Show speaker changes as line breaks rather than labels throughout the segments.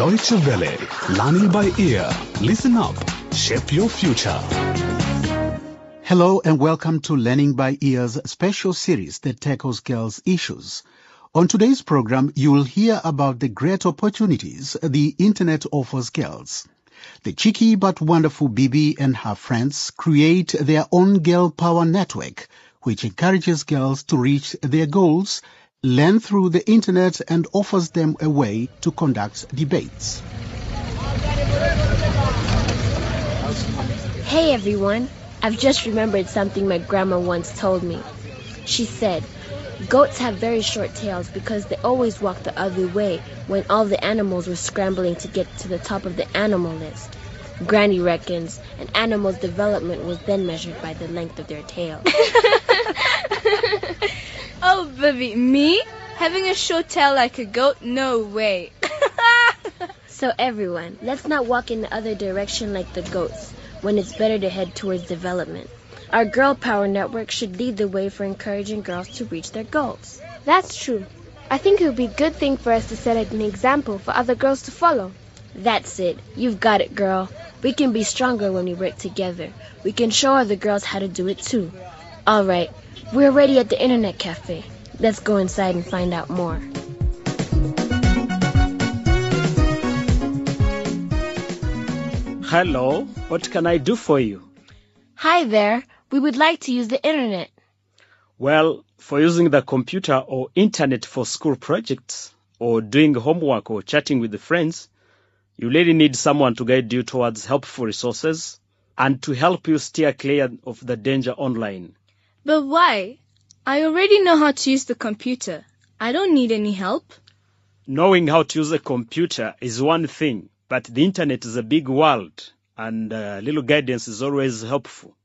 Deutsche Welle, learning by ear. Listen up, shape your future.
Hello and welcome to Learning by Ear's special series that tackles girls' issues. On today's program, you will hear about the great opportunities the internet offers girls. The cheeky but wonderful Bibi and her friends create their own girl power network, which encourages girls to reach their goals, learn through the internet, and offers them a way to conduct debates.
Hey everyone, I've just remembered something my grandma once told me. She said, Goats have very short tails because they always walk the other way when all the animals were scrambling to get to the top of the animal list. Granny reckons an animal's development was then measured by the length of their tail.
oh, baby, me? Having a short tail like a goat? No way.
so everyone, let's not walk in the other direction like the goats when it's better to head towards development. Our Girl Power Network should lead the way for encouraging girls to reach their goals.
That's true. I think it would be a good thing for us to set an example for other girls to follow.
That's it. You've got it, girl. We can be stronger when we work together. We can show other girls how to do it too. All right, we're already at the Internet Cafe. Let's go inside and find out more.
Hello, what can I do for you?
Hi there. We would like to use the internet.
Well, for using the computer or internet for school projects, or doing homework or chatting with friends, you really need someone to guide you towards helpful resources and to help you steer clear of the danger online.
But why? I already know how to use the computer. I don't need any help.
Knowing how to use a computer is one thing, but the internet is a big world and a little guidance is always helpful.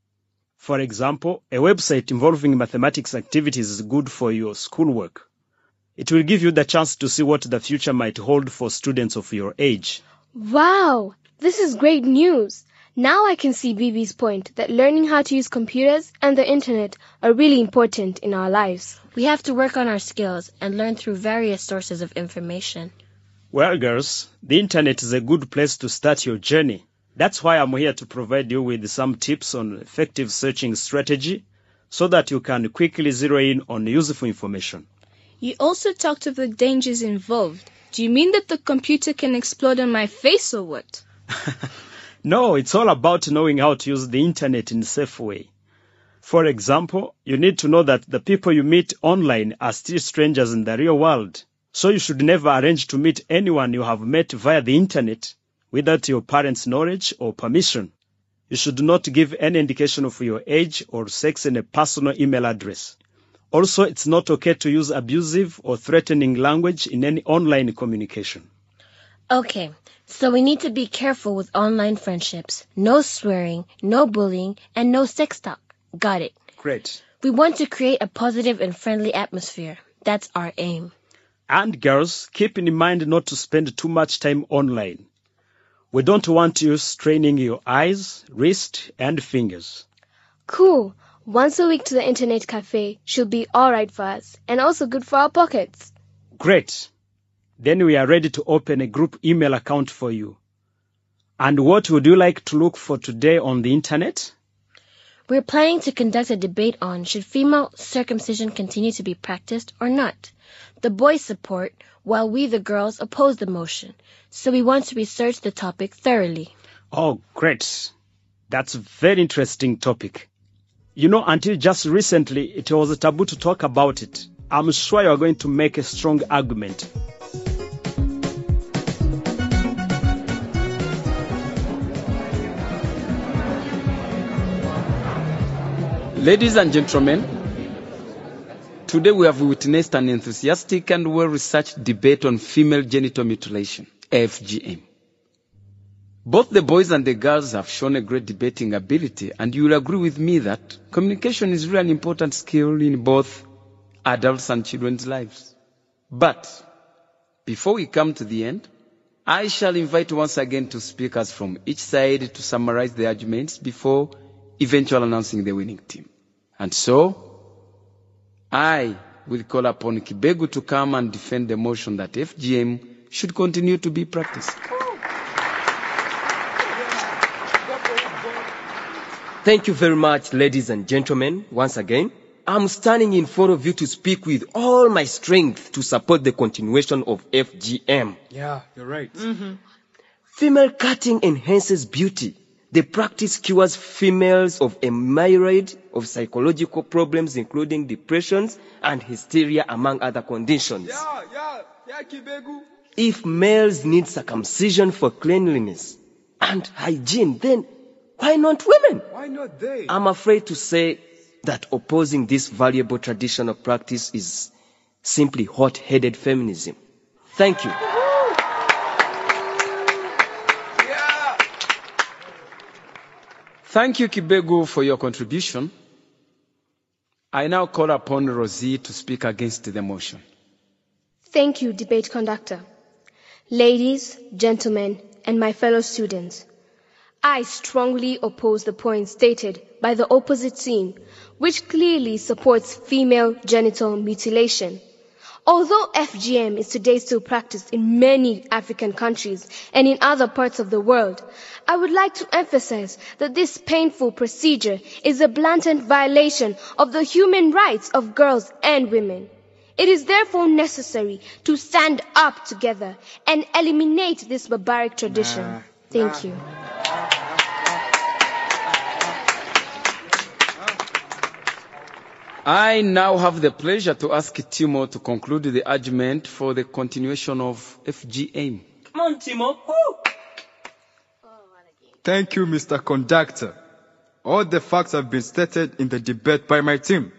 For example, a website involving mathematics activities is good for your schoolwork. It will give you the chance to see what the future might hold for students of your age.
Wow, this is great news. Now I can see Bibi's point that learning how to use computers and the internet are really important in our lives.
We have to work on our skills and learn through various sources of information.
Well, girls, the internet is a good place to start your journey. That's why I'm here to provide you with some tips on effective searching strategy so that you can quickly zero in on useful information.
You also talked of the dangers involved. Do you mean that the computer can explode on my face or what?
no, it's all about knowing how to use the internet in a safe way. For example, you need to know that the people you meet online are still strangers in the real world. So you should never arrange to meet anyone you have met via the internet without your parents' knowledge or permission. You should not give any indication of your age or sex in a personal email address. Also, it's not okay to use abusive or threatening language in any online communication.
Okay, so we need to be careful with online friendships. No swearing, no bullying, and no sex talk. Got it.
Great.
We want to create a positive and friendly atmosphere. That's our aim.
And girls, keep in mind not to spend too much time online. We don't want you straining your eyes, wrist, and fingers.
Cool. Once a week to the internet cafe should be alright for us and also good for our pockets.
Great. Then we are ready to open a group email account for you. And what would you like to look for today on the internet?
We're planning to conduct a debate on should female circumcision continue to be practiced or not. The boys support, while we, the girls, oppose the motion. So we want to research the topic thoroughly.
Oh, great. That's a very interesting topic. You know, until just recently, it was a taboo to talk about it. I'm sure you're going to make a strong argument.
Ladies and gentlemen, today we have witnessed an enthusiastic and well-researched debate on female genital mutilation, FGM. Both the boys and the girls have shown a great debating ability, and you will agree with me that communication is really an important skill in both adults and children's lives. But before we come to the end, I shall invite once again two speakers from each side to summarize the arguments before eventually announcing the winning team. And so, I will call upon Kibegu to come and defend the motion that FGM should continue to be practiced.
Thank you very much, ladies and gentlemen, once again. I'm standing in front of you to speak with all my strength to support the continuation of FGM.
Yeah, you're right. Mm-hmm.
Female cutting enhances beauty. The practice cures females of a myriad of psychological problems, including depressions and hysteria, among other conditions.
Yeah, yeah, yeah,
If males need circumcision for cleanliness and hygiene, then why not women?
Why not they?
I'm afraid to say that opposing this valuable traditional practice is simply hot headed feminism. Thank you.
Thank you, Kibegu, for your contribution. I now call upon Rosie to speak against the motion.
Thank you, debate conductor. Ladies, gentlemen, and my fellow students, I strongly oppose the point stated by the opposite team, which clearly supports female genital mutilation. Although FGM is today still practiced in many African countries and in other parts of the world, I would like to emphasize that this painful procedure is a blatant violation of the human rights of girls and women. It is therefore necessary to stand up together and eliminate this barbaric tradition. Thank you.
I now have the pleasure to ask Timo to conclude the argument for the continuation of FGM.
Come on, Timo.
Thank you, Mr. Conductor. All the facts have been stated in the debate by my team.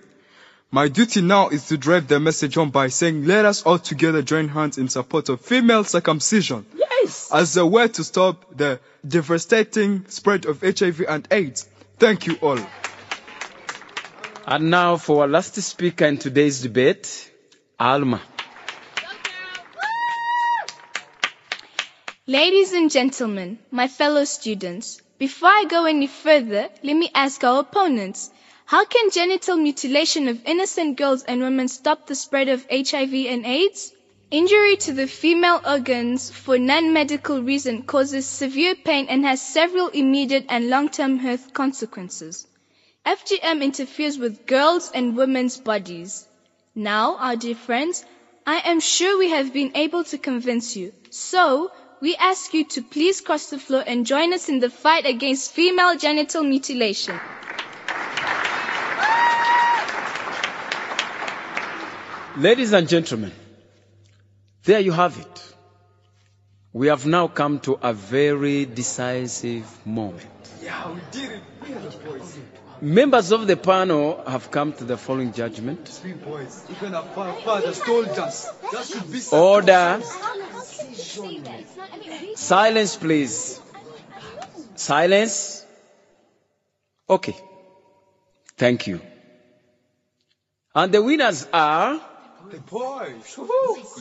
My duty now is to drive the message home by saying let us all together join hands in support of female circumcision
Yes.
as a way to stop the devastating spread of HIV and AIDS. Thank you all.
And now for our last speaker in today's debate, Alma.
Ladies and gentlemen, my fellow students, before I go any further, let me ask our opponents. How can genital mutilation of innocent girls and women stop the spread of HIV and AIDS? Injury to the female organs for non-medical reason causes severe pain and has several immediate and long-term health consequences. FGM interferes with girls' and women's bodies. Now, our dear friends, I am sure we have been able to convince you. So, we ask you to please cross the floor and join us in the fight against female genital mutilation.
Ladies and gentlemen, there you have it. We have now come to a very decisive moment.
Yeah, we did it. Boys.
Members of the panel have come to the following judgment.
Three boys. Even our fa- fathers told us. That should be
Order. Silence, please. Silence. Okay. Thank you. And the winners are
The boys.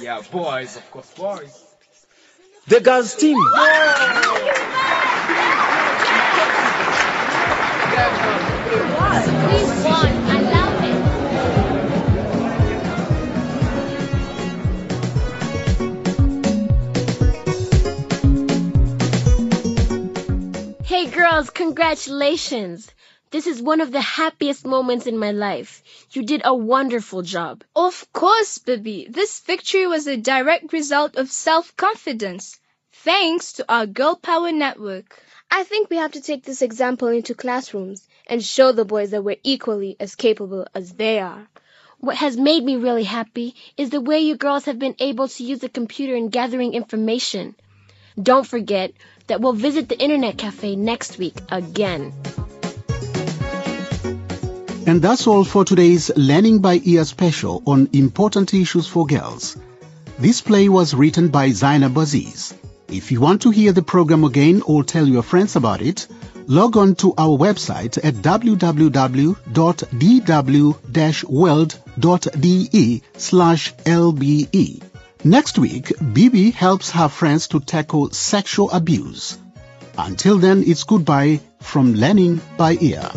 Yeah, boys, of course, boys.
the girls' team.
We Hey girls, congratulations. This is one of the happiest moments in my life. You did a wonderful job.
Of course, Bibi. This victory was a direct result of self-confidence. Thanks to our Girl Power Network.
I think we have to take this example into classrooms and show the boys that we're equally as capable as they are.
What has made me really happy is the way you girls have been able to use the computer in gathering information. Don't forget that we'll visit the Internet Cafe next week again.
And that's all for today's Learning by Ear special on important issues for girls. This play was written by Zainab Aziz. If you want to hear the program again or tell your friends about it, log on to our website at www.dw-world.de slash lbe. Next week, Bibi helps her friends to tackle sexual abuse. Until then, it's goodbye from Learning by Ear.